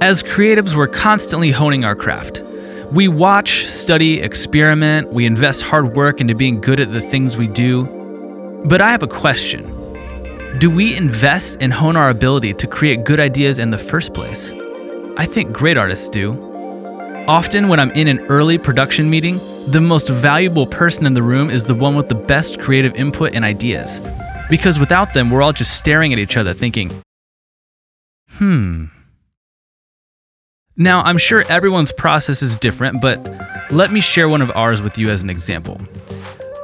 As creatives, we're constantly honing our craft. We watch, study, experiment, we invest hard work into being good at the things we do. But I have a question Do we invest and hone our ability to create good ideas in the first place? I think great artists do. Often, when I'm in an early production meeting, the most valuable person in the room is the one with the best creative input and ideas. Because without them, we're all just staring at each other thinking, hmm. Now, I'm sure everyone's process is different, but let me share one of ours with you as an example.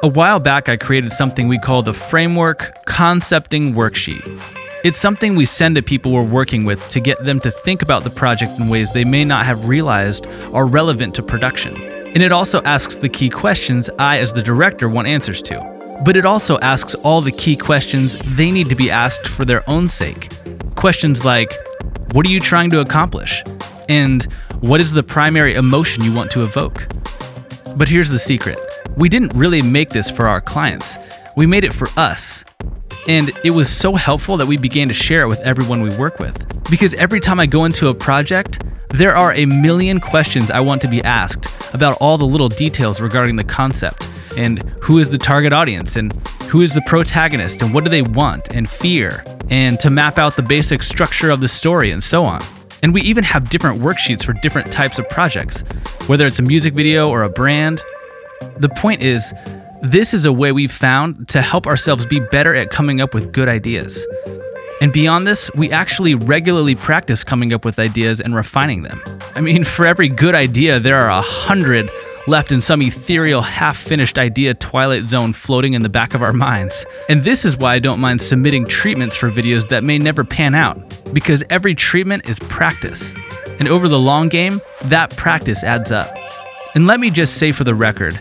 A while back, I created something we call the Framework Concepting Worksheet. It's something we send to people we're working with to get them to think about the project in ways they may not have realized are relevant to production. And it also asks the key questions I, as the director, want answers to. But it also asks all the key questions they need to be asked for their own sake. Questions like What are you trying to accomplish? And what is the primary emotion you want to evoke? But here's the secret we didn't really make this for our clients, we made it for us. And it was so helpful that we began to share it with everyone we work with. Because every time I go into a project, there are a million questions I want to be asked about all the little details regarding the concept and who is the target audience and who is the protagonist and what do they want and fear and to map out the basic structure of the story and so on. And we even have different worksheets for different types of projects, whether it's a music video or a brand. The point is, this is a way we've found to help ourselves be better at coming up with good ideas. And beyond this, we actually regularly practice coming up with ideas and refining them. I mean, for every good idea, there are a hundred left in some ethereal, half finished idea twilight zone floating in the back of our minds. And this is why I don't mind submitting treatments for videos that may never pan out, because every treatment is practice. And over the long game, that practice adds up. And let me just say for the record,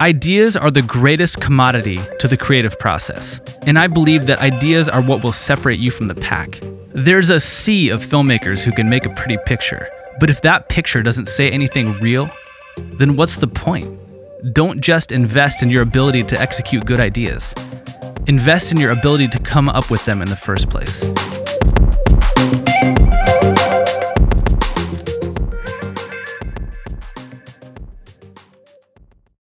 Ideas are the greatest commodity to the creative process, and I believe that ideas are what will separate you from the pack. There's a sea of filmmakers who can make a pretty picture, but if that picture doesn't say anything real, then what's the point? Don't just invest in your ability to execute good ideas. Invest in your ability to come up with them in the first place.